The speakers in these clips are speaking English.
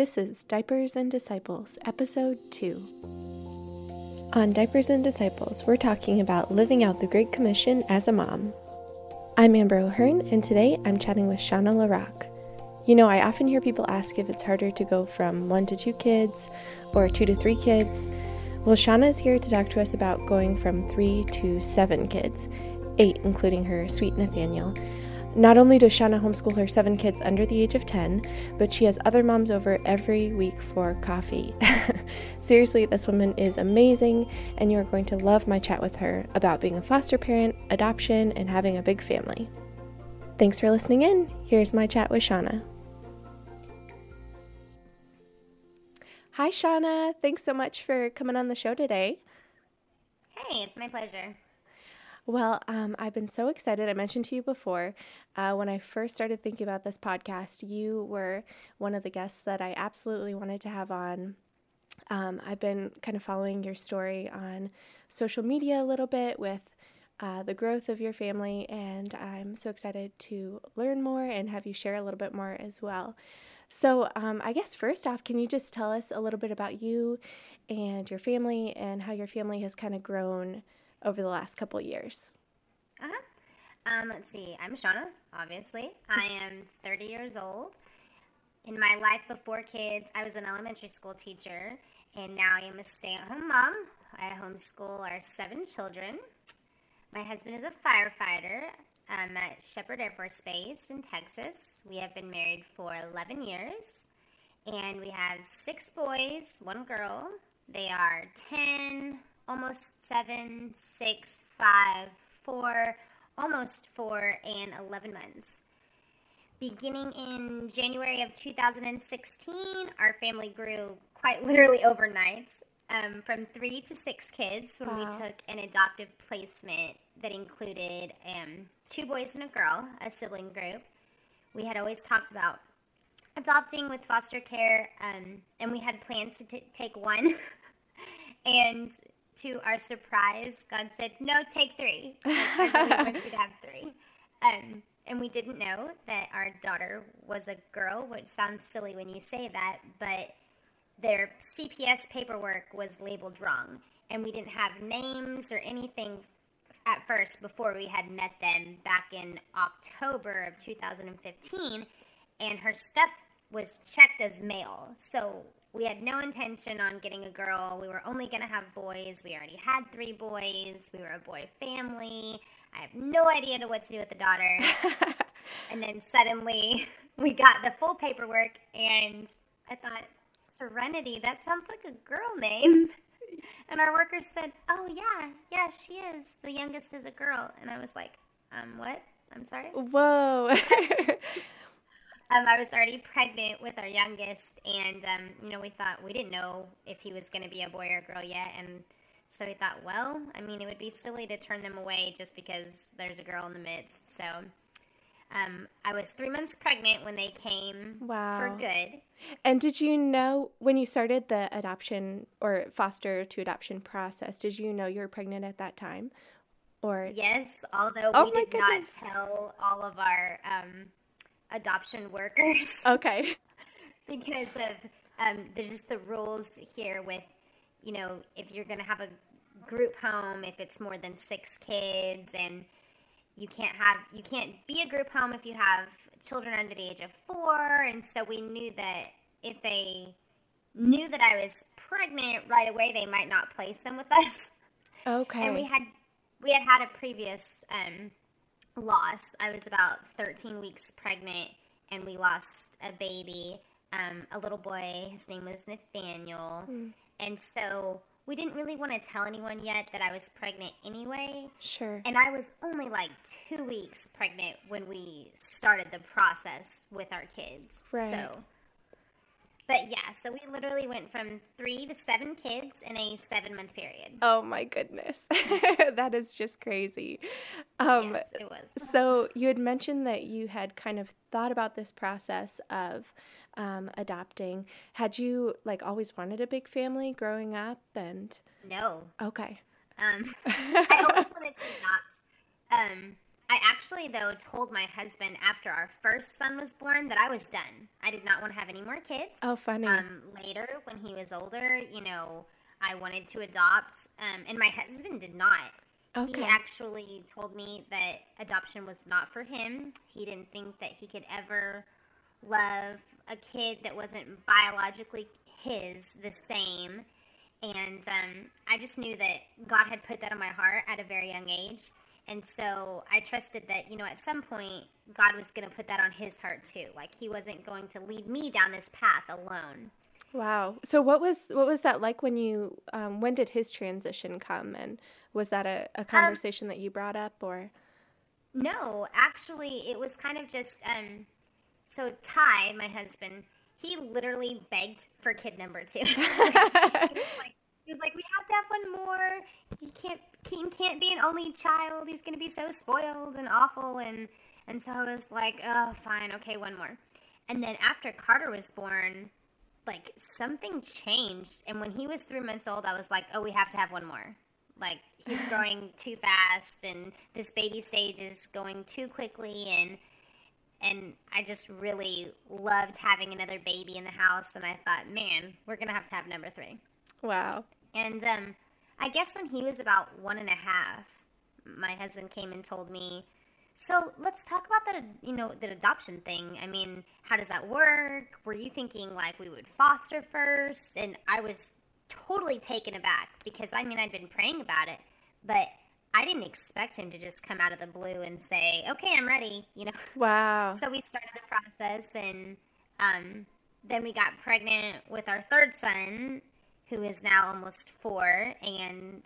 This is Diapers and Disciples, Episode 2. On Diapers and Disciples, we're talking about living out the Great Commission as a mom. I'm Amber O'Hearn, and today I'm chatting with Shauna LaRock. You know, I often hear people ask if it's harder to go from one to two kids or two to three kids. Well, Shauna is here to talk to us about going from three to seven kids, eight including her sweet Nathaniel, not only does Shauna homeschool her seven kids under the age of 10, but she has other moms over every week for coffee. Seriously, this woman is amazing, and you're going to love my chat with her about being a foster parent, adoption, and having a big family. Thanks for listening in. Here's my chat with Shauna. Hi, Shauna. Thanks so much for coming on the show today. Hey, it's my pleasure. Well, um, I've been so excited. I mentioned to you before uh, when I first started thinking about this podcast, you were one of the guests that I absolutely wanted to have on. Um, I've been kind of following your story on social media a little bit with uh, the growth of your family, and I'm so excited to learn more and have you share a little bit more as well. So, um, I guess first off, can you just tell us a little bit about you and your family and how your family has kind of grown? Over the last couple years? Uh-huh. Um, let's see. I'm Shauna, obviously. I am 30 years old. In my life before kids, I was an elementary school teacher, and now I am a stay at home mom. I homeschool our seven children. My husband is a firefighter um, at Sheppard Air Force Base in Texas. We have been married for 11 years, and we have six boys, one girl. They are 10, almost seven, six, five, four, almost four, and 11 months. Beginning in January of 2016, our family grew quite literally overnight um, from three to six kids when wow. we took an adoptive placement that included um, two boys and a girl, a sibling group. We had always talked about adopting with foster care, um, and we had planned to t- take one. and to our surprise, God said, "No, take three. I really want you to have three. Um, and we didn't know that our daughter was a girl, which sounds silly when you say that, but their CPS paperwork was labeled wrong, and we didn't have names or anything at first before we had met them back in October of 2015, and her stuff was checked as male. So we had no intention on getting a girl. We were only going to have boys. We already had three boys. We were a boy family. I have no idea what to do with the daughter. and then suddenly we got the full paperwork, and I thought, Serenity, that sounds like a girl name. And our workers said, Oh, yeah, yeah, she is. The youngest is a girl. And I was like, Um, what? I'm sorry? Whoa. Um, I was already pregnant with our youngest, and um, you know, we thought we didn't know if he was going to be a boy or a girl yet, and so we thought, well, I mean, it would be silly to turn them away just because there's a girl in the midst. So um, I was three months pregnant when they came wow. for good. And did you know when you started the adoption or foster to adoption process? Did you know you were pregnant at that time? Or yes, although oh we did goodness. not tell all of our um, adoption workers. Okay. because of um, there's just the rules here with, you know, if you're going to have a group home, if it's more than six kids, and you can't have you can't be a group home if you have children under the age of four. And so we knew that if they knew that I was pregnant right away, they might not place them with us. Okay. And we had we had had a previous um, loss. I was about 13 weeks pregnant, and we lost a baby, um, a little boy. His name was Nathaniel. Mm. And so we didn't really want to tell anyone yet that I was pregnant anyway. Sure. And I was only like two weeks pregnant when we started the process with our kids. Right. So but yeah, so we literally went from three to seven kids in a seven month period. Oh my goodness. that is just crazy. Um, yes, it was. so you had mentioned that you had kind of thought about this process of um, adopting. Had you like always wanted a big family growing up? And no. Okay. Um, I always wanted to adopt. Um, I actually, though, told my husband after our first son was born that I was done. I did not want to have any more kids. Oh, funny. Um, later, when he was older, you know, I wanted to adopt, um, and my husband did not. Okay. He actually told me that adoption was not for him. He didn't think that he could ever love a kid that wasn't biologically his the same. And um, I just knew that God had put that on my heart at a very young age. And so I trusted that, you know, at some point, God was going to put that on his heart too. Like he wasn't going to lead me down this path alone. Wow. So what was what was that like when you um, when did his transition come and was that a, a conversation um, that you brought up or? No, actually, it was kind of just um, so Ty, my husband, he literally begged for kid number two. like, he was like, "We have to have one more. He can't. Keaton can't be an only child. He's gonna be so spoiled and awful." And and so I was like, "Oh, fine, okay, one more." And then after Carter was born, like something changed. And when he was three months old, I was like, "Oh, we have to have one more." Like he's growing too fast, and this baby stage is going too quickly, and and I just really loved having another baby in the house. And I thought, man, we're gonna have to have number three. Wow. And um, I guess when he was about one and a half, my husband came and told me, "So let's talk about that. You know, the adoption thing. I mean, how does that work? Were you thinking like we would foster first? And I was totally taken aback because I mean I'd been praying about it, but I didn't expect him to just come out of the blue and say, "Okay, I'm ready." You know. Wow. So we started the process, and um, then we got pregnant with our third son, who is now almost four, and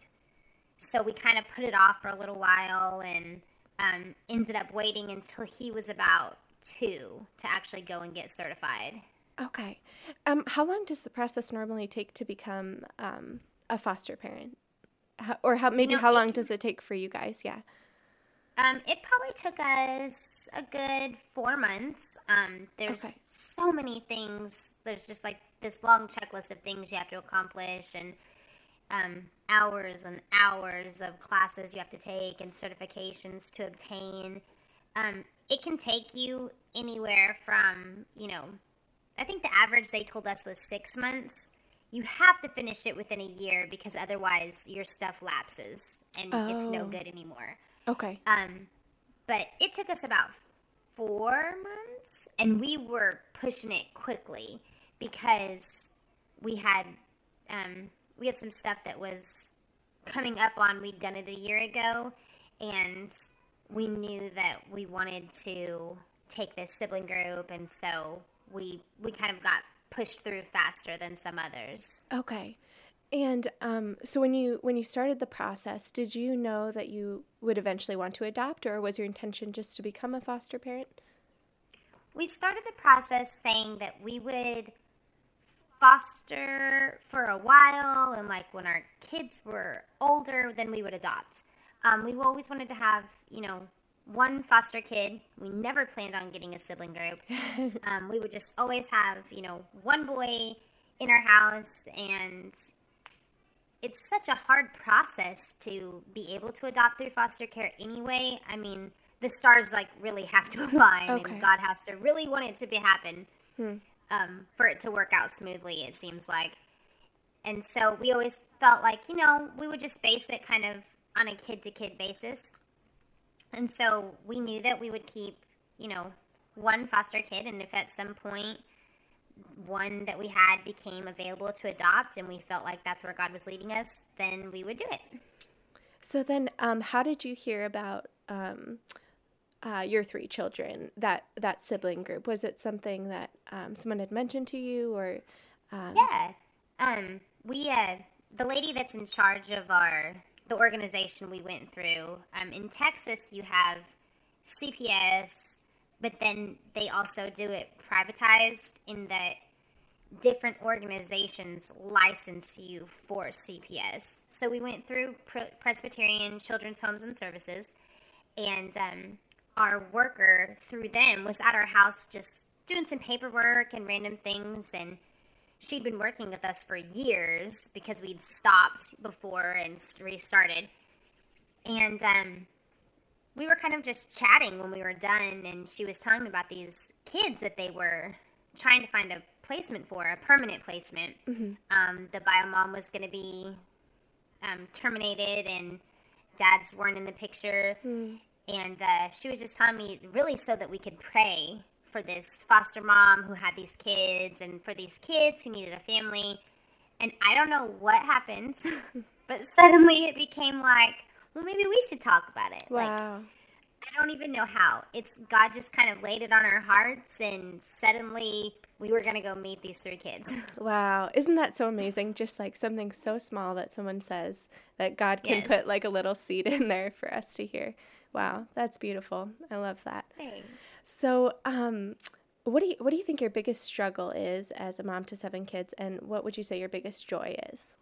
so we kind of put it off for a little while, and um, ended up waiting until he was about two to actually go and get certified. Okay. Um, how long does the process normally take to become um, a foster parent? How, or how maybe you know, how long does it take for you guys? Yeah. Um, it probably took us a good four months. Um, there's okay. so many things. There's just like this long checklist of things you have to accomplish, and um, hours and hours of classes you have to take and certifications to obtain. Um, it can take you anywhere from you know, I think the average they told us was six months you have to finish it within a year because otherwise your stuff lapses and oh. it's no oh. good anymore. Okay. Um, but it took us about four months, and we were pushing it quickly because we had um, we had some stuff that was coming up on. We'd done it a year ago, and we knew that we wanted to take this sibling group, and so we we kind of got pushed through faster than some others. Okay. And um, so when you when you started the process, did you know that you would eventually want to adopt, or was your intention just to become a foster parent? We started the process saying that we would foster for a while, and like when our kids were older, then we would adopt. Um, we always wanted to have, you know, one foster kid. We never planned on getting a sibling group. um, we would just always have, you know, one boy in our house, and it's such a hard process to be able to adopt through foster care anyway. I mean, the stars like really have to align, okay. and God has to really want it to be happen hmm. Um, for it to work out smoothly. It seems like, and so we always felt like you know we would just base it kind of on a kid to kid basis and so we knew that we would keep, you know, one foster kid, and if at some point one that we had became available to adopt and we felt like that's where God was leading us, then we would do it. So then, um, how did you hear about um, uh, your three children, that, that sibling group? Was it something that um, someone had mentioned to you or? Um, yeah. Um, we, uh, the lady that's in charge of our the organization we went through. Um, in Texas, you have CPS, but then they also do it privatized in that different organizations license you for CPS. So we went through Presbyterian Children's Homes and Services, and um, our worker through them was at our house just doing some paperwork and random things and she'd been working with us for years because we'd stopped before and restarted. And um, we were kind of just chatting when we were done, and she was telling me about these kids that they were trying to find a placement for, a permanent placement. Mm-hmm. Um, the bio mom was going to be um, terminated, and dads weren't in the picture. Mm. And uh, she was just telling me, really, so that we could pray for this foster mom who had these kids, and for these kids who needed a family. And I don't know what happened, but suddenly it became like, well, maybe we should talk about it. Wow. Like, I don't even know how. It's God just kind of laid it on our hearts, and suddenly we were going to go meet these three kids. Wow. Isn't that so amazing? Just like something so small that someone says that God can yes. put like a little seed in there for us to hear. Wow, that's beautiful. I love that. Thanks. So, um, what do you what do you think your biggest struggle is as a mom to seven kids, and what would you say your biggest joy is?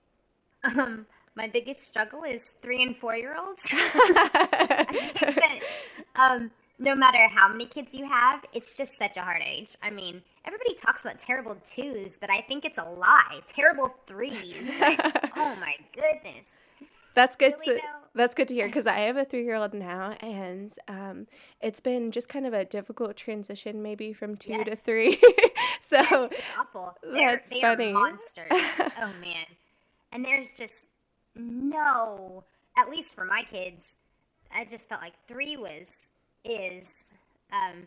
Um, my biggest struggle is three and four year olds. I think that um, no matter how many kids you have, it's just such a hard age. I mean, everybody talks about terrible twos, but I think it's a lie. Terrible threes. Like, oh my goodness. That's good really to that's good to hear because I have a three year old now, and um, it's been just kind of a difficult transition, maybe from two yes. to three. so yes, it's awful. They're, that's they funny. monsters. oh man, and there's just no. At least for my kids, I just felt like three was is um,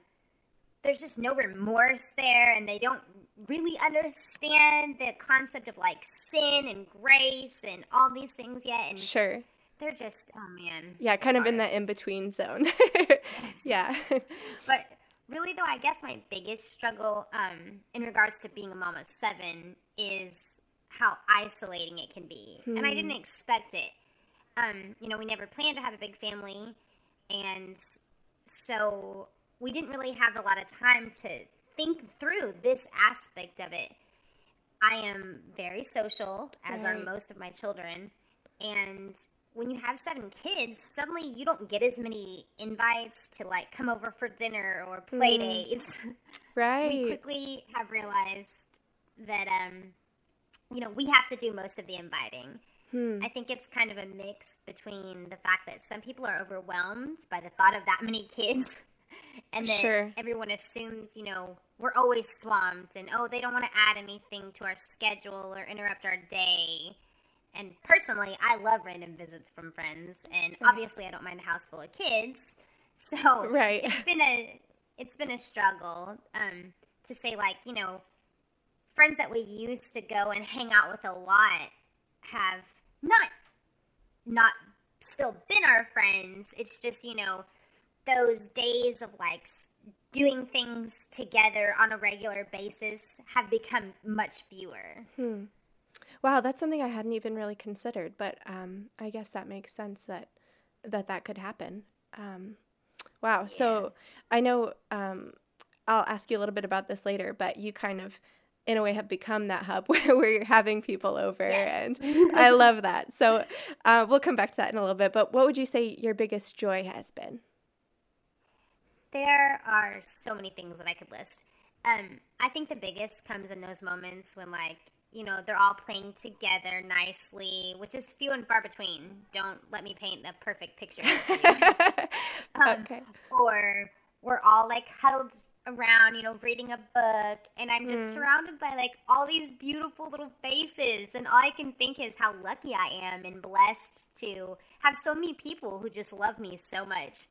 there's just no remorse there, and they don't really understand the concept of like sin and grace and all these things yet. And sure, they're just oh man, yeah, kind of hard. in that in between zone. yes. Yeah, but really though, I guess my biggest struggle um, in regards to being a mom of seven is how isolating it can be, hmm. and I didn't hmm. expect it. Um, you know, we never planned to have a big family, and so we didn't really have a lot of time to think through this aspect of it. I am very social, as right. are most of my children. And when you have seven kids, suddenly you don't get as many invites to like come over for dinner or play mm. dates. Right. we quickly have realized that um you know, we have to do most of the inviting. Hmm. I think it's kind of a mix between the fact that some people are overwhelmed by the thought of that many kids and that sure. everyone assumes, you know, we're always swamped and oh, they don't want to add anything to our schedule or interrupt our day. And personally, I love random visits from friends, and obviously, I don't mind a house full of kids. So right. it's been a it's been a struggle um, to say like you know friends that we used to go and hang out with a lot have not not still been our friends. It's just you know those days of like doing things together on a regular basis have become much fewer. Hmm. Wow, that's something I hadn't even really considered, but um, I guess that makes sense that that that could happen. Um, wow. Yeah. So I know um, I'll ask you a little bit about this later, but you kind of in a way have become that hub where, where you're having people over yes. and i love that so uh, we'll come back to that in a little bit but what would you say your biggest joy has been there are so many things that I could list. Um, I think the biggest comes in those moments when, like, you know, they're all playing together nicely, which is few and far between. Don't let me paint the perfect picture. um, okay. Or we're all like huddled around, you know, reading a book, and I'm just mm. surrounded by like all these beautiful little faces, and all I can think is how lucky I am and blessed to have so many people who just love me so much.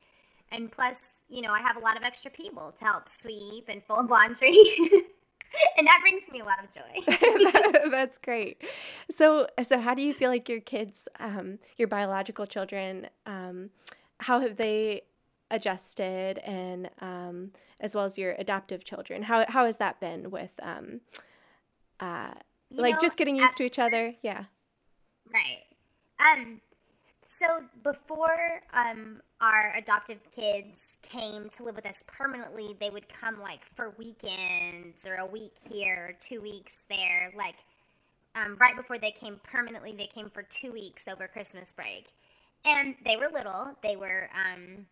And plus, you know, I have a lot of extra people to help sweep and fold laundry. and that brings me a lot of joy. That's great. So, so how do you feel like your kids, um, your biological children, um, how have they adjusted, and um, as well as your adoptive children? How how has that been with, um, uh, like know, just getting used to each first, other? Yeah. Right. Um. So before um our adoptive kids came to live with us permanently, they would come like for weekends or a week here, or two weeks there. Like um, right before they came permanently, they came for two weeks over Christmas break. And they were little. They were um,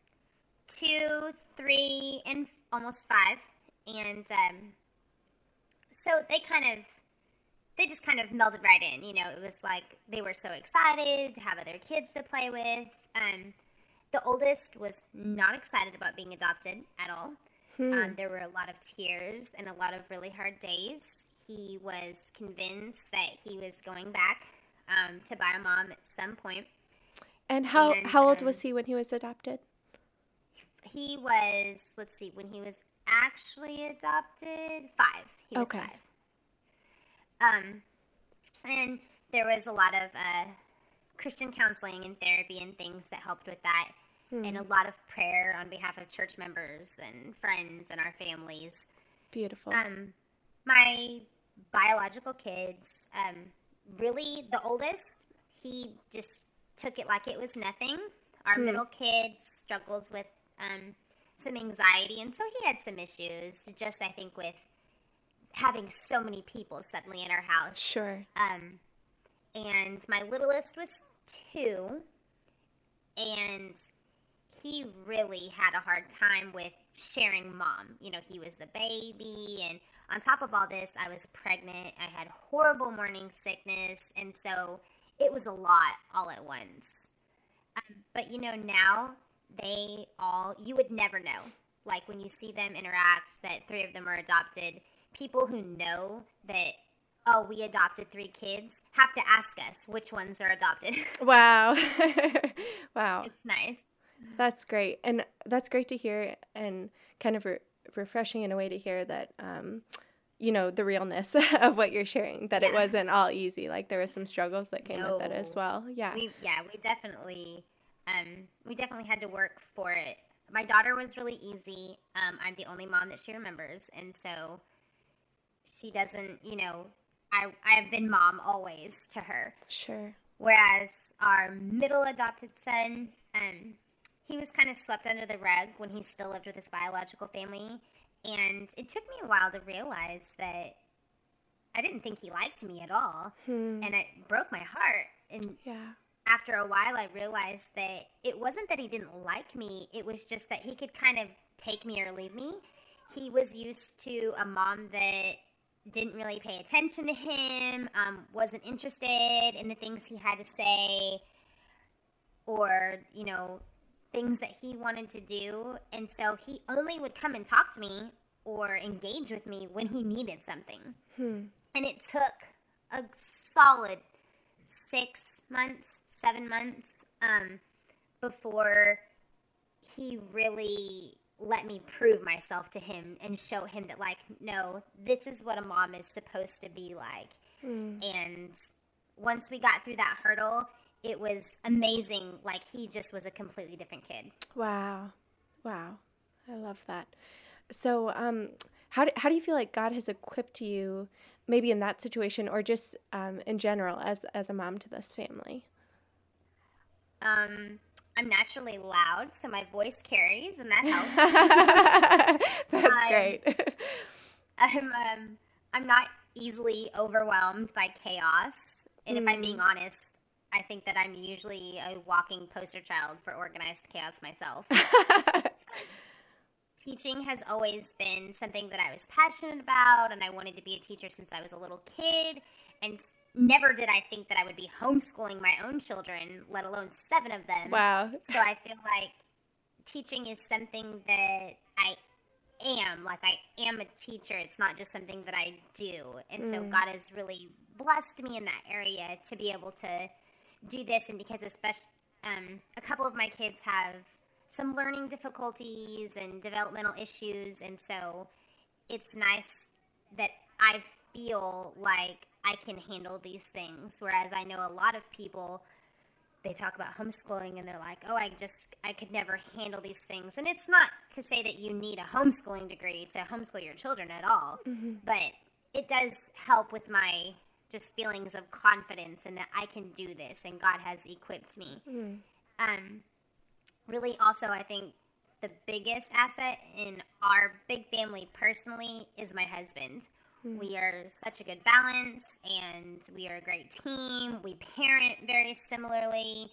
two, three, and almost five. And um, so they kind of, they just kind of melded right in. You know, it was like they were so excited to have other kids to play with. Um, the oldest was not excited about being adopted at all. Hmm. Um, there were a lot of tears and a lot of really hard days. He was convinced that he was going back um, to bio mom at some point. And how and, how old um, was he when he was adopted? He was let's see when he was actually adopted five. He was okay. five. Um, and there was a lot of uh, Christian counseling and therapy and things that helped with that, hmm. and a lot of prayer on behalf of church members and friends and our families. Beautiful. Um, my biological kids, um, really the oldest, he just took it like it was nothing. Our hmm. middle kid struggles with um, some anxiety, and so he had some issues. Just I think with having so many people suddenly in our house. Sure. Um, and my littlest was two, and he really had a hard time with sharing mom. You know, he was the baby, and on top of all this, I was pregnant. I had horrible morning sickness, and so it was a lot all at once. Um, but you know, now they all, you would never know. Like when you see them interact, that three of them are adopted, people who know that oh, we adopted three kids, have to ask us which ones are adopted. wow. wow. It's nice. That's great. And that's great to hear and kind of re- refreshing in a way to hear that, um, you know, the realness of what you're sharing, that yeah. it wasn't all easy. Like there were some struggles that came no. with it as well. Yeah. We, yeah, we definitely, um, we definitely had to work for it. My daughter was really easy. Um, I'm the only mom that she remembers. And so she doesn't, you know, I, I've been mom always to her. Sure. Whereas our middle adopted son, um, he was kind of swept under the rug when he still lived with his biological family. And it took me a while to realize that I didn't think he liked me at all. Hmm. And it broke my heart. And yeah. after a while, I realized that it wasn't that he didn't like me, it was just that he could kind of take me or leave me. He was used to a mom that didn't really pay attention to him, um, wasn't interested in the things he had to say, or, you know, things that he wanted to do. And so he only would come and talk to me or engage with me when he needed something. Hmm. And it took a solid six months, seven months um, before he really let me prove myself to him and show him that like no this is what a mom is supposed to be like. Mm. and once we got through that hurdle it was amazing. Like he just was a completely different kid. Wow. Wow. I love that. So um how do, how do you feel like god has equipped you maybe in that situation or just um, in general as as a mom to this family? Um I'm naturally loud, so my voice carries, and that helps. That's great. I'm um, I'm not easily overwhelmed by chaos, and mm. if I'm being mm. honest, I think that I'm usually a walking poster child for organized chaos myself. Teaching has always been something that I was passionate about, and I wanted to be a teacher since I was a little kid. And never did I think that I would be homeschooling my own children, let alone seven of them. Wow. So I feel like teaching is something that I am. Like I am a teacher. It's not just something that I do. And mm. so God has really blessed me in that area to be able to do this. And because especially um, a couple of my kids have some learning difficulties and developmental issues. And so it's nice that I feel like I can handle these things. Whereas I know a lot of people, they talk about homeschooling and they're like, oh, I just, I could never handle these things. And it's not to say that you need a homeschooling degree to homeschool your children at all, mm-hmm. but it does help with my just feelings of confidence and that I can do this and God has equipped me. Mm. Um, really, also, I think the biggest asset in our big family personally is my husband. Mm-hmm. We are such a good balance and we are a great team. We parent very similarly.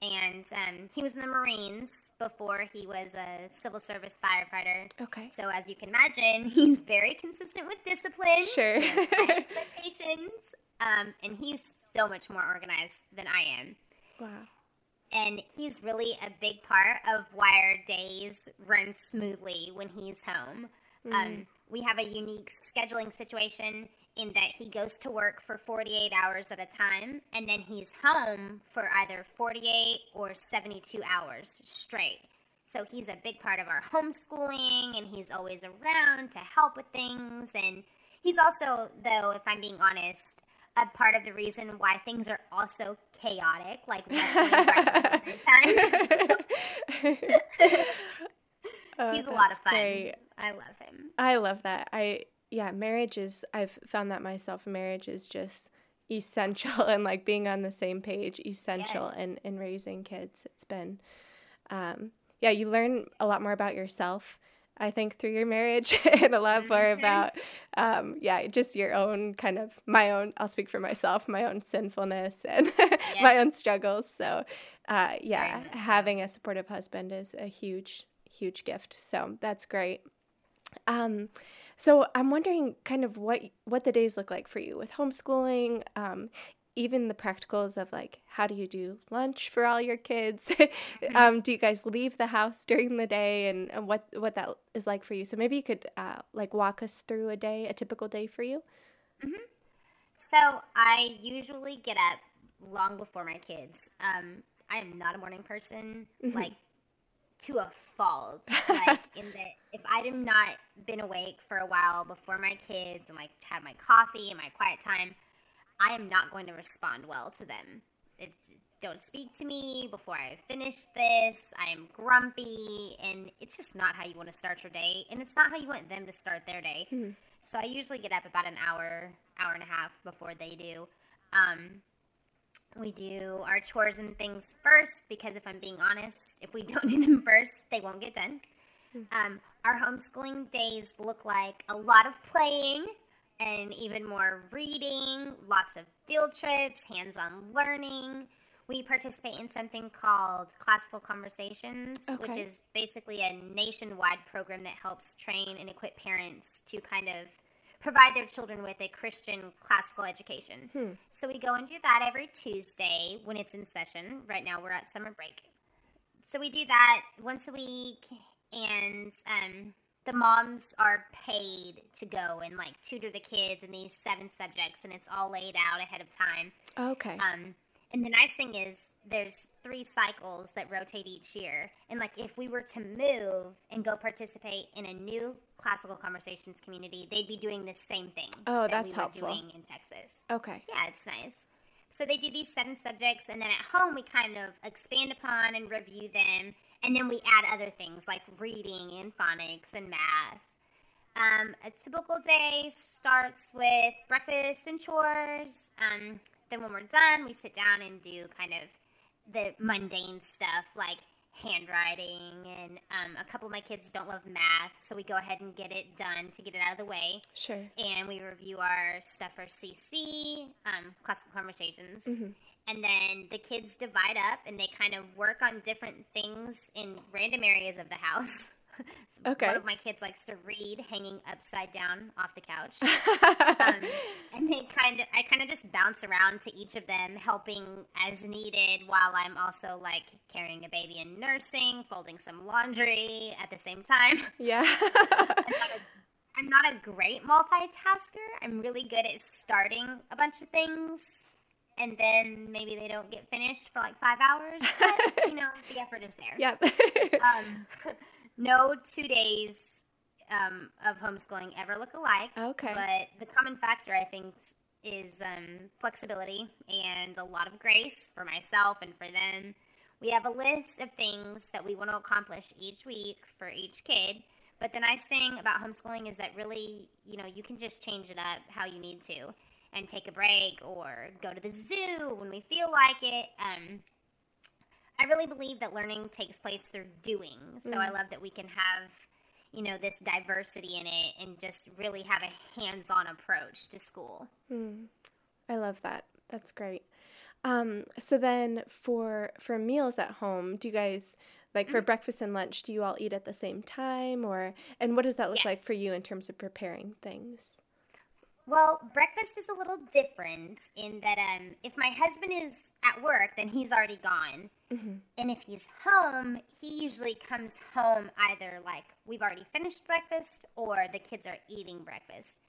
And um, he was in the Marines before he was a civil service firefighter. Okay. So, as you can imagine, he's very consistent with discipline. Sure. expectations. Um, and he's so much more organized than I am. Wow. and he's really a big part of why our days run smoothly when he's home. Mm. Um, we have a unique scheduling situation in that he goes to work for 48 hours at a time and then he's home for either 48 or 72 hours straight. So he's a big part of our homeschooling and he's always around to help with things. And he's also, though, if I'm being honest, a part of the reason why things are also chaotic, like wrestling right time. oh, he's a lot of fun. Great. I love him. I love that. I yeah, marriage is I've found that myself. Marriage is just essential and like being on the same page essential yes. in in raising kids. It's been um yeah, you learn a lot more about yourself. I think through your marriage and a lot more mm-hmm. about, um, yeah, just your own kind of my own. I'll speak for myself, my own sinfulness and yes. my own struggles. So, uh, yeah, having a supportive husband is a huge, huge gift. So that's great. Um, so I'm wondering kind of what what the days look like for you with homeschooling. Um, even the practicals of like how do you do lunch for all your kids mm-hmm. um, do you guys leave the house during the day and, and what what that is like for you so maybe you could uh, like walk us through a day a typical day for you mm-hmm. so i usually get up long before my kids um, i am not a morning person mm-hmm. like to a fault like in that if I'd have not been awake for a while before my kids and like had my coffee and my quiet time I am not going to respond well to them. It's, don't speak to me before I finish this. I am grumpy, and it's just not how you want to start your day, and it's not how you want them to start their day. Mm-hmm. So I usually get up about an hour, hour and a half before they do. Um, we do our chores and things first because if I'm being honest, if we don't do them first, they won't get done. Mm-hmm. Um, our homeschooling days look like a lot of playing and even more reading, lots of field trips, hands on learning. We participate in something called Classical Conversations, okay. which is basically a nationwide program that helps train and equip parents to kind of provide their children with a Christian classical education. Hmm. So we go and do that every Tuesday when it's in session. Right now we're at summer break. So we do that once a week and um, the moms are paid to go and like tutor the kids in these seven subjects and it's all laid out ahead of time. Okay. Um, and the nice thing is there's three cycles that rotate each year. And like if we were to move and go participate in a new classical conversations community, they'd be doing the same thing. Oh, that that's we helpful. doing in Texas. Okay. Yeah, it's nice. So they do these seven subjects, and then at home we kind of expand upon and review them and then we add other things like reading and phonics and math. Um, a typical day starts with breakfast and chores. Um, then when we're done, we sit down and do kind of the mundane stuff like handwriting and um, a couple of my kids don't love math so we go ahead and get it done to get it out of the way. Sure. And we review our stuff for cc um, classical conversations. Mm-hmm. And then the kids divide up and they kind of work on different things in random areas of the house. okay. One of my kids likes to read hanging upside down off the couch, um, and they kind of I kind of just bounce around to each of them, helping as needed, while I'm also like carrying a baby and nursing, folding some laundry at the same time. Yeah. I'm, not a, I'm not a great multitasker. I'm really good at starting a bunch of things and then maybe they don't get finished for like five hours. But, you know, the effort is there. Yep. um, no two days um, of homeschooling ever look alike. Okay. But the common factor, I think, is um, flexibility and a lot of grace for myself and for them. We have a list of things that we want to accomplish each week for each kid. But the nice thing about homeschooling is that really, you know, you can just change it up how you need to and take a break or go to the zoo when we feel like it. Um, I really believe that learning takes place through doing. So mm. I love that we can have, you know, this diversity in it and just really have a hands on approach to school. Mm. I love that. That's great. Um, so then for for meals at home, do you guys like for mm-hmm. breakfast and lunch, do you all eat at the same time or and what does that look yes. like for you in terms of preparing things? Well, breakfast is a little different in that um, if my husband is at work, then he's already gone. Mm-hmm. And if he's home, he usually comes home either like we've already finished breakfast or the kids are eating breakfast.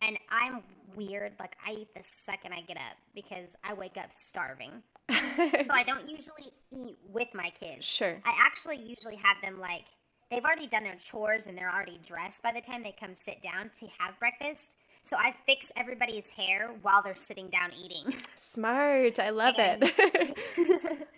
And I'm weird, like I eat the second I get up because I wake up starving. so I don't usually eat with my kids. Sure. I actually usually have them like they've already done their chores and they're already dressed by the time they come sit down to have breakfast. So I fix everybody's hair while they're sitting down eating. Smart. I love and, it.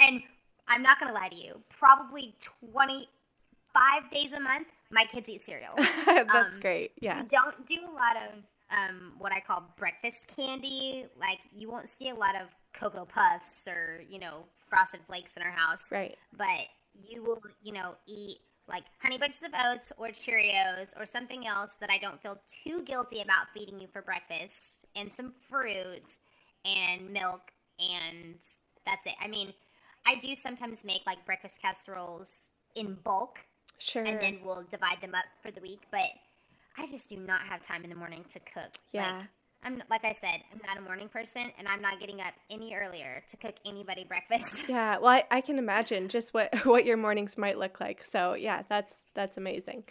and I'm not going to lie to you, probably 25 days a month, my kids eat cereal. That's um, great. Yeah. We don't do a lot of um, what I call breakfast candy. Like, you won't see a lot of Cocoa Puffs or, you know, Frosted Flakes in our house. Right. But you will, you know, eat like honey bunches of oats or Cheerios or something else that I don't feel too guilty about feeding you for breakfast, and some fruits and milk, and that's it. I mean, I do sometimes make like breakfast casseroles in bulk. Sure. And then we'll divide them up for the week, but I just do not have time in the morning to cook. Yeah. Like, I'm like I said, I'm not a morning person, and I'm not getting up any earlier to cook anybody breakfast. Yeah, well, I, I can imagine just what what your mornings might look like. So yeah, that's that's amazing.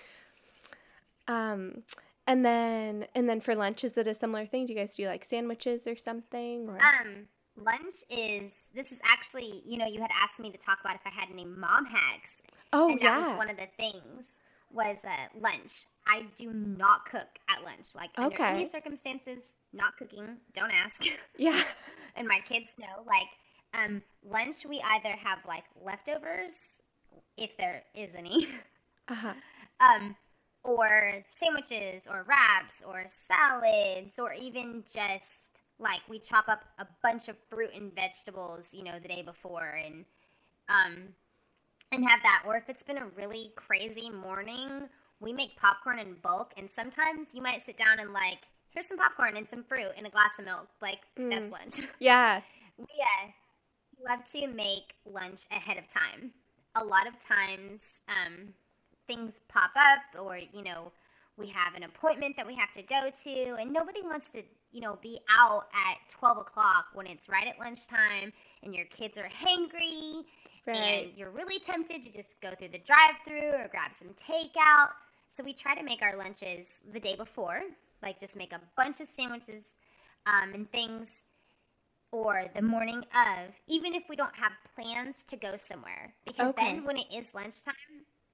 Um, and then and then for lunch, is it a similar thing? Do you guys do like sandwiches or something? Or? Um, lunch is this is actually you know you had asked me to talk about if I had any mom hacks. Oh and yeah, that was one of the things was uh, lunch. I do not cook at lunch. Like under okay. any circumstances, not cooking. Don't ask. Yeah. and my kids know. Like um, lunch, we either have like leftovers, if there is any. Uh-huh. um, or sandwiches, or wraps, or salads, or even just like we chop up a bunch of fruit and vegetables, you know, the day before, and um, and have that. Or if it's been a really crazy morning, we make popcorn in bulk, and sometimes you might sit down and like, here's some popcorn and some fruit and a glass of milk. Like mm. that's lunch. Yeah. we uh, love to make lunch ahead of time. A lot of times, um, things pop up, or you know, we have an appointment that we have to go to, and nobody wants to, you know, be out at 12 o'clock when it's right at lunchtime and your kids are hangry Right. And you're really tempted to just go through the drive through or grab some takeout. So we try to make our lunches the day before, like just make a bunch of sandwiches um, and things, or the morning of, even if we don't have plans to go somewhere. Because okay. then when it is lunchtime,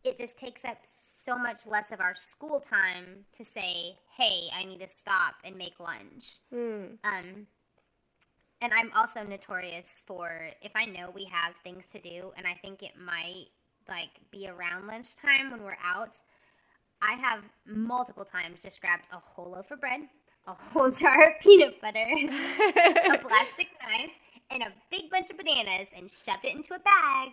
it just takes up so much less of our school time to say, hey, I need to stop and make lunch. Mm. Um, and I'm also notorious for if I know we have things to do and I think it might like be around lunchtime when we're out, I have multiple times just grabbed a whole loaf of bread, a whole jar of peanut butter, a plastic knife, and a big bunch of bananas and shoved it into a bag.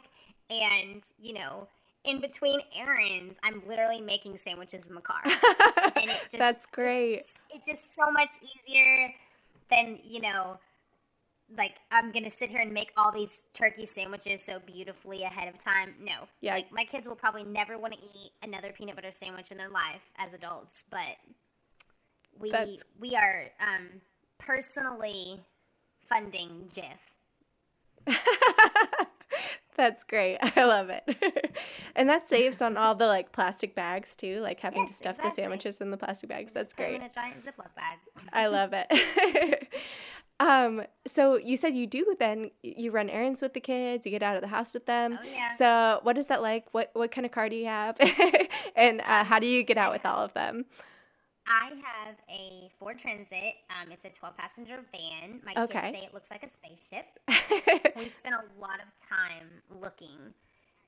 And, you know, in between errands, I'm literally making sandwiches in the car. and it just, That's great. It's, it's just so much easier than, you know, like I'm gonna sit here and make all these turkey sandwiches so beautifully ahead of time. No, yeah, like my kids will probably never want to eat another peanut butter sandwich in their life as adults, but we That's... we are um, personally funding Jif. That's great. I love it. and that saves on all the like plastic bags too, like having yes, to stuff exactly. the sandwiches in the plastic bags. That's great. in a giant Ziploc bag. I love it. Um, so you said you do then you run errands with the kids, you get out of the house with them. Oh yeah. So what is that like? What what kind of car do you have? and uh, how do you get out with all of them? I have a Ford Transit. Um, it's a 12 passenger van. My kids say it looks like a spaceship. we spent a lot of time looking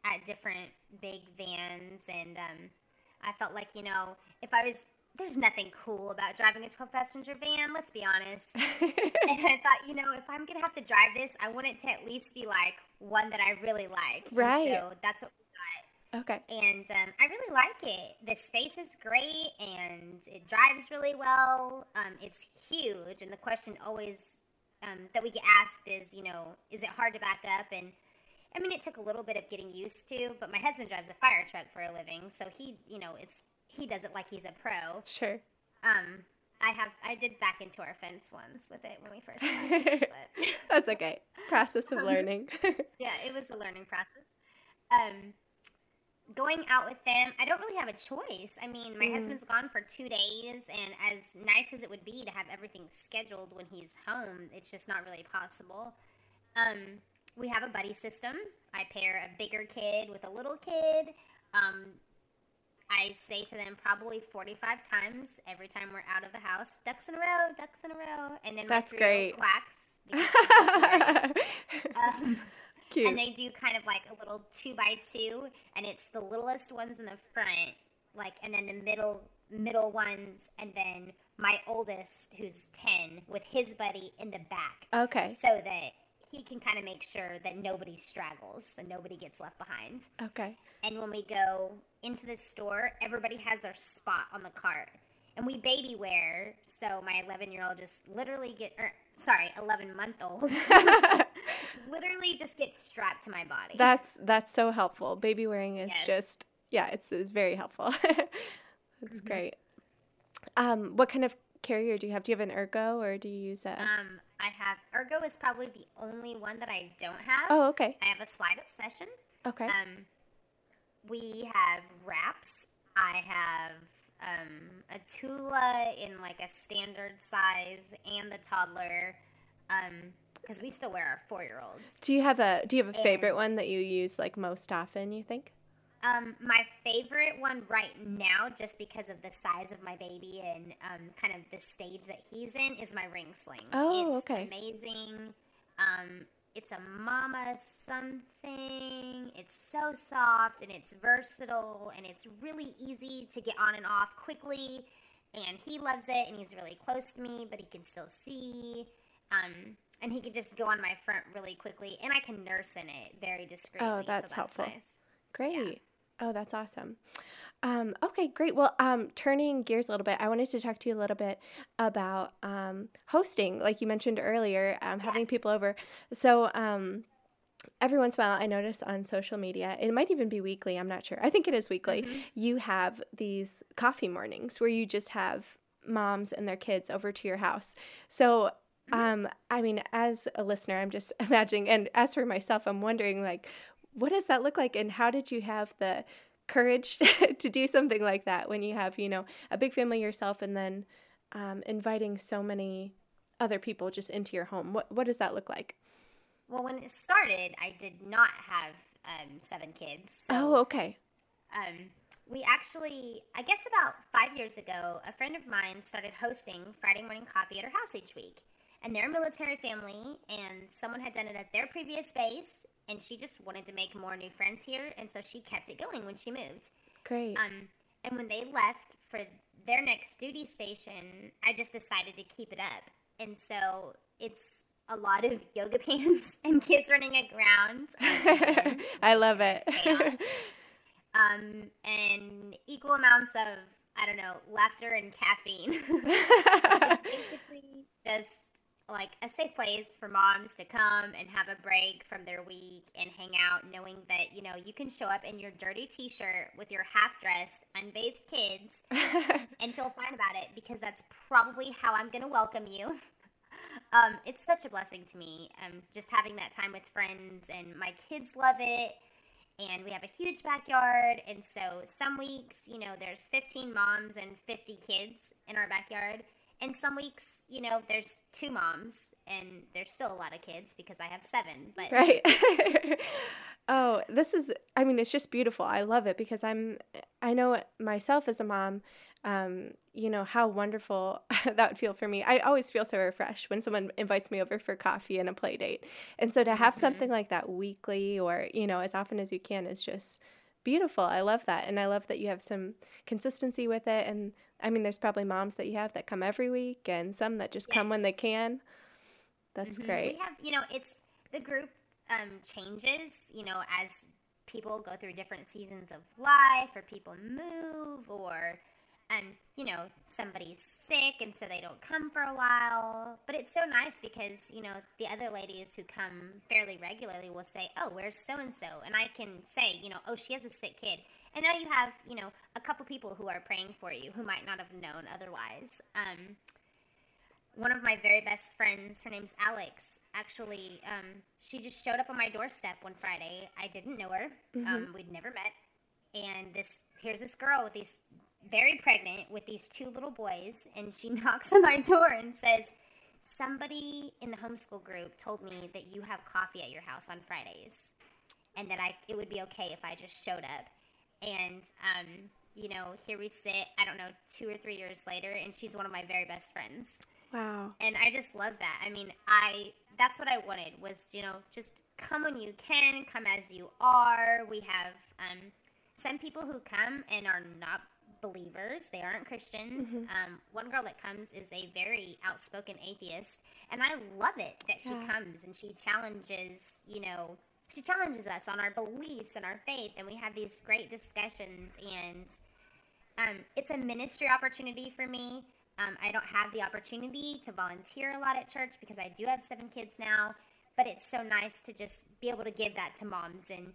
at different big vans, and um, I felt like, you know, if I was there's nothing cool about driving a 12 passenger van, let's be honest. and I thought, you know, if I'm going to have to drive this, I want it to at least be like one that I really like. Right. And so that's what we got. Okay. And um, I really like it. The space is great and it drives really well. Um, it's huge. And the question always um, that we get asked is, you know, is it hard to back up? And I mean, it took a little bit of getting used to, but my husband drives a fire truck for a living. So he, you know, it's he does it like he's a pro. Sure. Um, I have I did back into our fence once with it when we first started. But That's okay. Process of learning. yeah, it was a learning process. Um, going out with them, I don't really have a choice. I mean, my Mm. husband's gone for two days, and as nice as it would be to have everything scheduled when he's home, it's just not really possible. Um, we have a buddy system. I pair a bigger kid with a little kid. Um, I say to them probably 45 times every time we're out of the house, ducks in a row, ducks in a row. And then That's great. quacks. because he's hilarious. Um, Cute. and they do kind of like a little two by two, and it's the littlest ones in the front, like, and then the middle middle ones, and then my oldest, who's ten, with his buddy in the back, okay. so that he can kind of make sure that nobody straggles and nobody gets left behind. Okay. And when we go into the store, everybody has their spot on the cart. And we baby wear, so my 11 year old just literally get, or sorry, 11 month old, literally just gets strapped to my body. That's that's so helpful. Baby wearing is Yes. just yeah, it's, it's very helpful. that's Mhm. great. Um, what kind of carrier do you have? Do you have an ergo or do you use a? um, I have Ergo is probably the only one that I don't have. oh, okay. I have a sling obsession. Okay. Um, we have wraps. I have um, a Tula in like a standard size and the toddler. Um, because we still wear our four year olds. do you have a do you have a favorite one that you use like most often? You think? Um, my favorite one right now, just because of the size of my baby and um, kind of the stage that he's in, is my ring sling. Oh, it's okay. Amazing. Um, it's a mama something. It's so soft and it's versatile and it's really easy to get on and off quickly. And he loves it and he's really close to me, but he can still see. Um, and he can just go on my front really quickly, and I can nurse in it very discreetly. Oh, that's so that's helpful. nice. Great. Oh, that's awesome. Um, okay, great. Well, um, turning gears a little bit, I wanted to talk to you a little bit about um, hosting, like you mentioned earlier, um, having people over. So, um, every once in a while, I notice on social media, it might even be weekly, I'm not sure. I think it is weekly. Mhm. You have these coffee mornings where you just have moms and their kids over to your house. So, um, I mean, as a listener, I'm just imagining, and as for myself, I'm wondering, like, what does that look like, and how did you have the courage to do something like that when you have, you know, a big family yourself, and then um, inviting so many other people just into your home? What what does that look like? Well, when it started, I did not have um, seven kids. So, oh, okay. um, we actually, I guess about five years ago, a friend of mine started hosting Friday morning coffee at her house each week. And they're a military family, and someone had done it at their previous base, and she just wanted to make more new friends here, and so she kept it going when she moved. Great. Um, and when they left for their next duty station, I just decided to keep it up. And so it's a lot of yoga pants and kids running around. Um, I love it. Um, and equal amounts of, I don't know, laughter and caffeine. it's basically just like a safe place for moms to come and have a break from their week and hang out, knowing that, you know, you can show up in your dirty t shirt with your half dressed, unbathed kids and feel fine about it because that's probably how I'm going to welcome you. Um, it's such a blessing to me, um, just having that time with friends, and my kids love it. And we have a huge backyard, and so some weeks, you know, there's 15 moms and 50 kids in our backyard, and some weeks, you know, there's two moms, and there's still a lot of kids because I have seven. But right. Oh this is i mean it's just beautiful. I love it because i'm i know myself as a mom um, you know how wonderful that would feel for me. I always feel so refreshed when someone invites me over for coffee and a play date. And so to have Mhm. something like that weekly or you know as often as you can is just beautiful. I love that. And i love that you have some consistency with it. And i mean there's probably moms that you have that come every week and some that just come when they can that's Mhm. great We have, you know, it's the group um, changes, you know, as people go through different seasons of life or people move or um, you know, somebody's sick and so they don't come for a while. But it's so nice because, you know, the other ladies who come fairly regularly will say, oh, where's so and so? And I can say, you know, oh, she has a sick kid. And now you have, you know, a couple people who are praying for you who might not have known otherwise. Um, one of my very best friends, her name's Alex, actually, um, she just showed up on my doorstep one Friday. I didn't know her. Mm-hmm. Um, we'd never met. And this here's this girl with these very pregnant with these two little boys, and she knocks on my door and says, Somebody in the homeschool group told me that you have coffee at your house on Fridays, and that I it would be okay if I just showed up. And um, you know, here we sit. I don't know, two or three years later, and she's one of my very best friends. Wow. And I just love that. I mean, I that's what I wanted was you know just come when you can, come as you are. We have um, some people who come and are not believers. They aren't Christians. Mm-hmm. Um, one girl that comes is a very outspoken atheist, and I love it that she yeah. comes and she challenges, you know, she challenges us on our beliefs and our faith, and we have these great discussions. And um, it's a ministry opportunity for me. Um, I don't have the opportunity to volunteer a lot at church because I do have seven kids now, but it's so nice to just be able to give that to moms and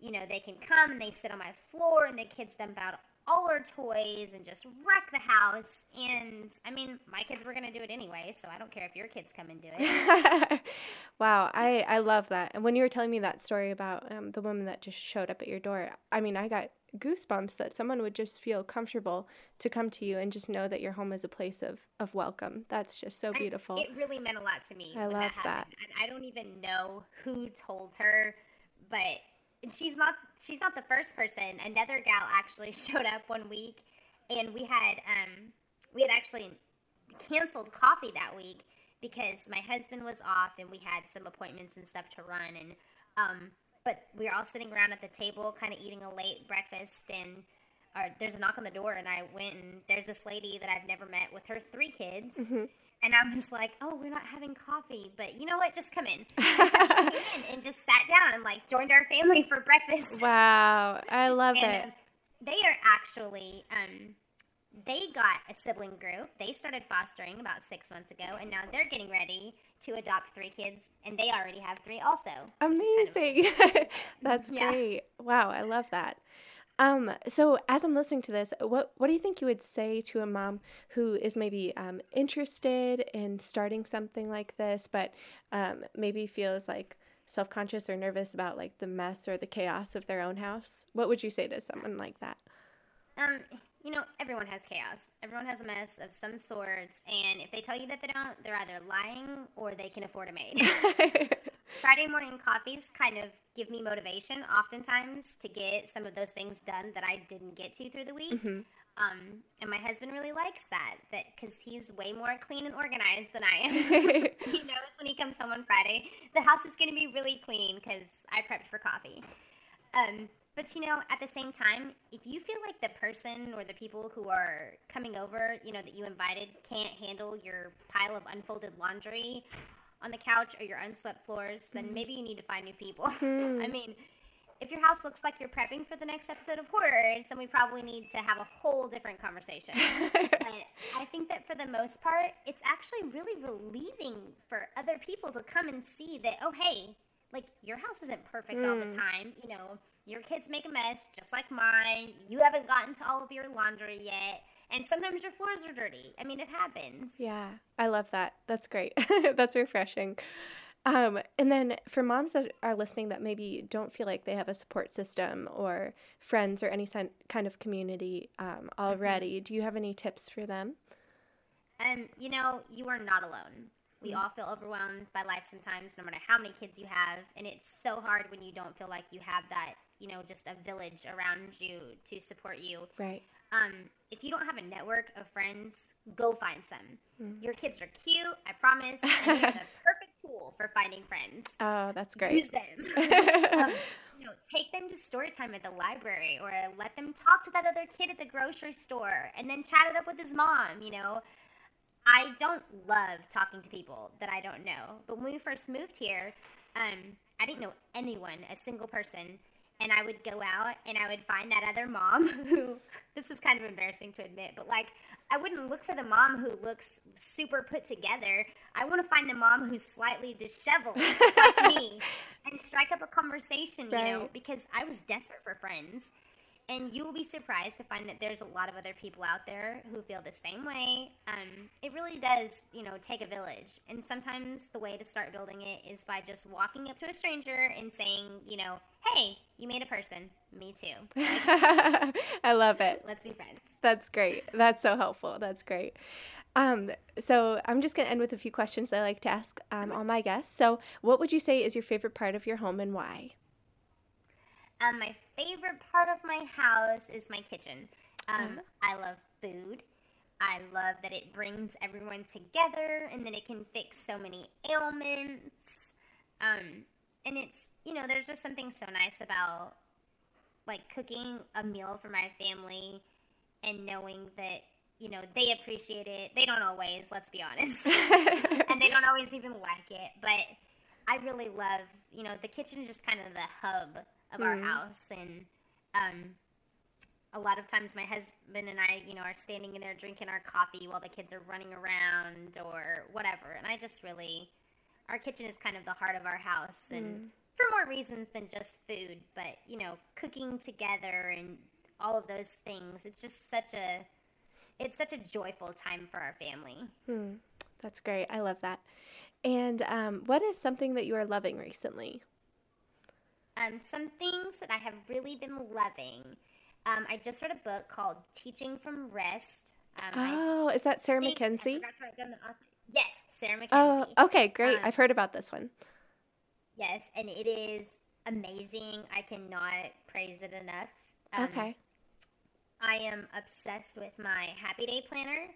you know, they can come and they sit on my floor and the kids dump out all our toys and just wreck the house. And I mean, my kids were going to do it anyway, so I don't care if your kids come and do it. wow, I, I love that. And when you were telling me that story about um, the woman that just showed up at your door, I mean, I got goosebumps that someone would just feel comfortable to come to you and just know that your home is a place of, of welcome. That's just so beautiful. I, it really meant a lot to me. I love that. that. And I don't even know who told her, but she's not she's not the first person. Another gal actually showed up one week, and we had um we had actually canceled coffee that week because my husband was off and we had some appointments and stuff to run and um but we were all sitting around at the table kind of eating a late breakfast and or there's a knock on the door and I went and there's this lady that I've never met with her three kids mm-hmm. And I was like, oh, we're not having coffee, but you know what? Just come in. And so she came in and just sat down and like joined our family for breakfast. Wow, I love and, it. Um, they are actually, um, they got a sibling group. They started fostering about six months ago, and now they're getting ready to adopt three kids, and they already have three also. Amazing. Kind of That's yeah. great. Wow, I love that. Um, so as I'm listening to this, what what do you think you would say to a mom who is maybe um, interested in starting something like this, but um, maybe feels like self conscious or nervous about like the mess or the chaos of their own house? What would you say to someone like that? Um, you know, everyone has chaos. Everyone has a mess of some sorts, and if they tell you that they don't, they're either lying or they can afford a maid. Friday morning coffees kind of give me motivation oftentimes to get some of those things done that I didn't get to through the week. Mm-hmm. Um, and my husband really likes that, that because he's way more clean and organized than I am. he knows when he comes home on Friday, the house is going to be really clean because I prepped for coffee. Um, but you know, at the same time, if you feel like the person or the people who are coming over, you know, that you invited can't handle your pile of unfolded laundry on the couch or your unswept floors, then mm. maybe you need to find new people. Mm. I mean, if your house looks like you're prepping for the next episode of Hoarders, then we probably need to have a whole different conversation. but I think that for the most part, it's actually really relieving for other people to come and see that, oh, hey, like your house isn't perfect mm. all the mm. time. You know, your kids make a mess just like mine. You haven't gotten to all of your laundry yet. And sometimes your floors are dirty. I mean, it happens. Yeah, I love that. That's great. That's refreshing. Um, and then for moms that are listening that maybe don't feel like they have a support system or friends or any kind of community um, mm-hmm. already, mm-hmm. do you have any tips for them? Um, you know, you are not alone. We mm-hmm. all feel overwhelmed by life sometimes, no matter how many kids you have. And it's so hard when you don't feel like you have that, you know, just a village around you to support you. Right. Um, if you don't have a network of friends, go find some. Mm. Your kids are cute, I promise, and they are the perfect tool for finding friends. Oh, that's great. Use them. um, you know, take them to story time at the library, or let them talk to that other kid at the grocery store, and then chat it up with his mom. You know, I don't love talking to people that I don't know, but when we first moved here, um, I didn't know anyone, a single person and I would go out and I would find that other mom who this is kind of embarrassing to admit, but like I wouldn't look for the mom who looks super put together. I want to find the mom who's slightly disheveled like me and strike up a conversation, you know, because I was desperate for friends. And you will be surprised to find that there's a lot of other people out there who feel the same way. Um, it really does, you know, take a village. And sometimes the way to start building it is by just walking up to a stranger and saying, you know, hey, you made a person. Me too. I love it. Let's be friends. That's great. That's so helpful. That's great. Um, so I'm just going to end with a few questions I like to ask um, all my guests. So, what would you say is your favorite part of your home and why? Um, my favorite part of my house is my kitchen. Um, uh-huh. I love food. I love that it brings everyone together and that it can fix so many ailments. Um, and it's you know there's just something so nice about like cooking a meal for my family and knowing that you know they appreciate it they don't always let's be honest and they don't always even like it but i really love you know the kitchen is just kind of the hub of mm. our house and um a lot of times my husband and I, you know, are standing in there drinking our coffee while the kids are running around or whatever. And I just really our kitchen is kind of the heart of our house and mm. for more reasons than just food but you know cooking together and all of those things it's just such a it's such a joyful time for our family hmm. that's great i love that and um, what is something that you are loving recently um, some things that i have really been loving um, i just read a book called teaching from rest um, oh is that sarah mackenzie yes Sarah oh, Mackenzie. Oh, okay, great. Um, I've heard about this one. Yes, and it is amazing. I cannot praise it enough. Um, okay. I am obsessed with my Happy Day planner.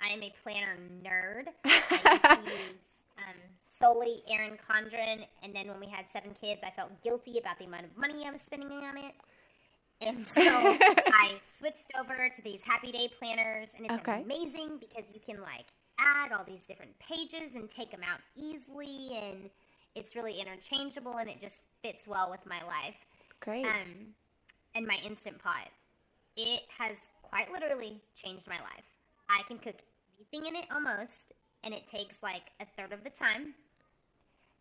I am a planner nerd. I used to use um, solely Erin Condren, and then when we had seven kids, I felt guilty about the amount of money I was spending on it. And so I switched over to these Happy Day planners, and it's okay. amazing because you can like add all these different pages and take them out easily and it's really interchangeable and it just fits well with my life. Great. Um, and my Instant Pot. It has quite literally changed my life. I can cook anything in it almost, and it takes like a third of the time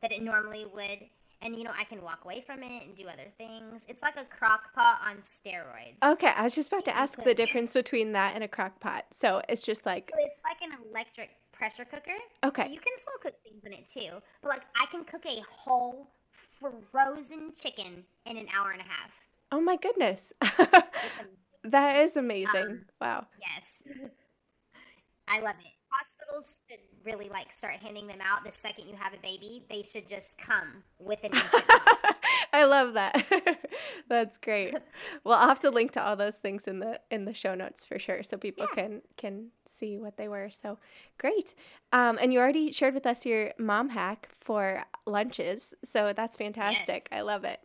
that it normally would and you know I can walk away from it and do other things. It's like a crock pot on steroids. Okay, I was just about to ask the difference between that and a crock pot. So it's just like so it's like an electric pressure cooker. Okay. So you can still cook things in it too, but like I can cook a whole frozen chicken in an hour and a half. Oh my goodness. that is amazing. Um, wow. Yes. I love it should really like start handing them out the second you have a baby. They should just come with an I love that. That's great. Well, I'll have to link to all those things in the in the show notes for sure, so people yeah. can can see what they were. So great. Um, and you already shared with us your mom hack for lunches, so that's fantastic. Yes. I love it.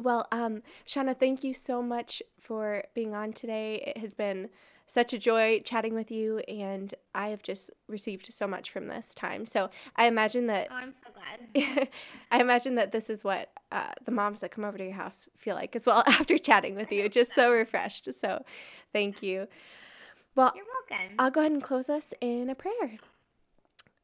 Well, um, Shauna, thank you so much for being on today. It has been such a joy chatting with you, and I have just received so much from this time. So I imagine that. Oh, I'm so glad. I imagine that this is what uh, the moms that come over to your house feel like as well after chatting with you. Just so refreshed. So thank you. Well, you're welcome. I'll go ahead and close us in a prayer.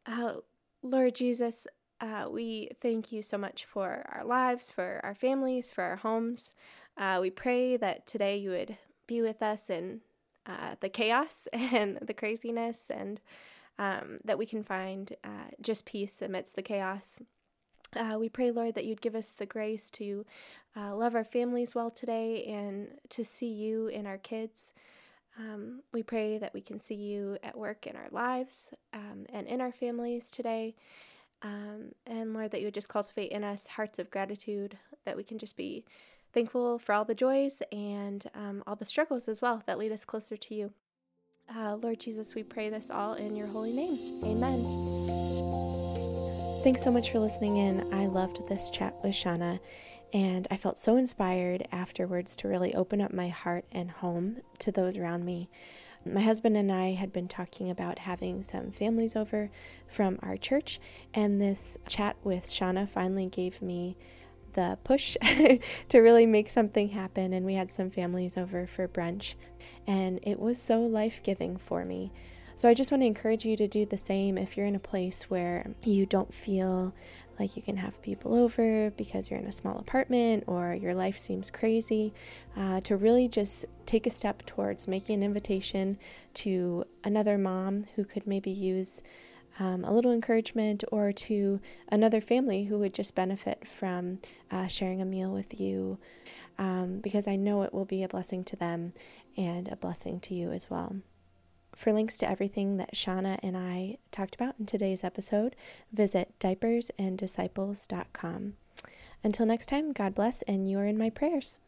Uh, Lord Jesus, uh, we thank you so much for our lives, for our families, for our homes. Uh, we pray that today you would be with us and uh, the chaos and the craziness, and um, that we can find uh, just peace amidst the chaos. Uh, we pray, Lord, that you'd give us the grace to uh, love our families well today and to see you in our kids. Um, we pray that we can see you at work in our lives um, and in our families today. Um, and Lord, that you would just cultivate in us hearts of gratitude, that we can just be thankful for all the joys and um, all the struggles as well that lead us closer to you. Uh, Lord Jesus, we pray this all in your holy name. Amen. Thanks so much for listening in. I loved this chat with Shauna, and I felt so inspired afterwards to really open up my heart and home to those around me. My husband and I had been talking about having some families over from our church, and this chat with Shauna finally gave me the push to really make something happen. And we had some families over for brunch, and it was so life giving for me. So I just want to encourage you to do the same if you're in a place where you don't feel like you can have people over because you're in a small apartment or your life seems crazy, uh, to really just take a step towards making an invitation to another mom who could maybe use um, a little encouragement or to another family who would just benefit from uh, sharing a meal with you um, because I know it will be a blessing to them and a blessing to you as well. For links to everything that Shauna and I talked about in today's episode, visit diapersanddisciples.com. Until next time, God bless, and you are in my prayers.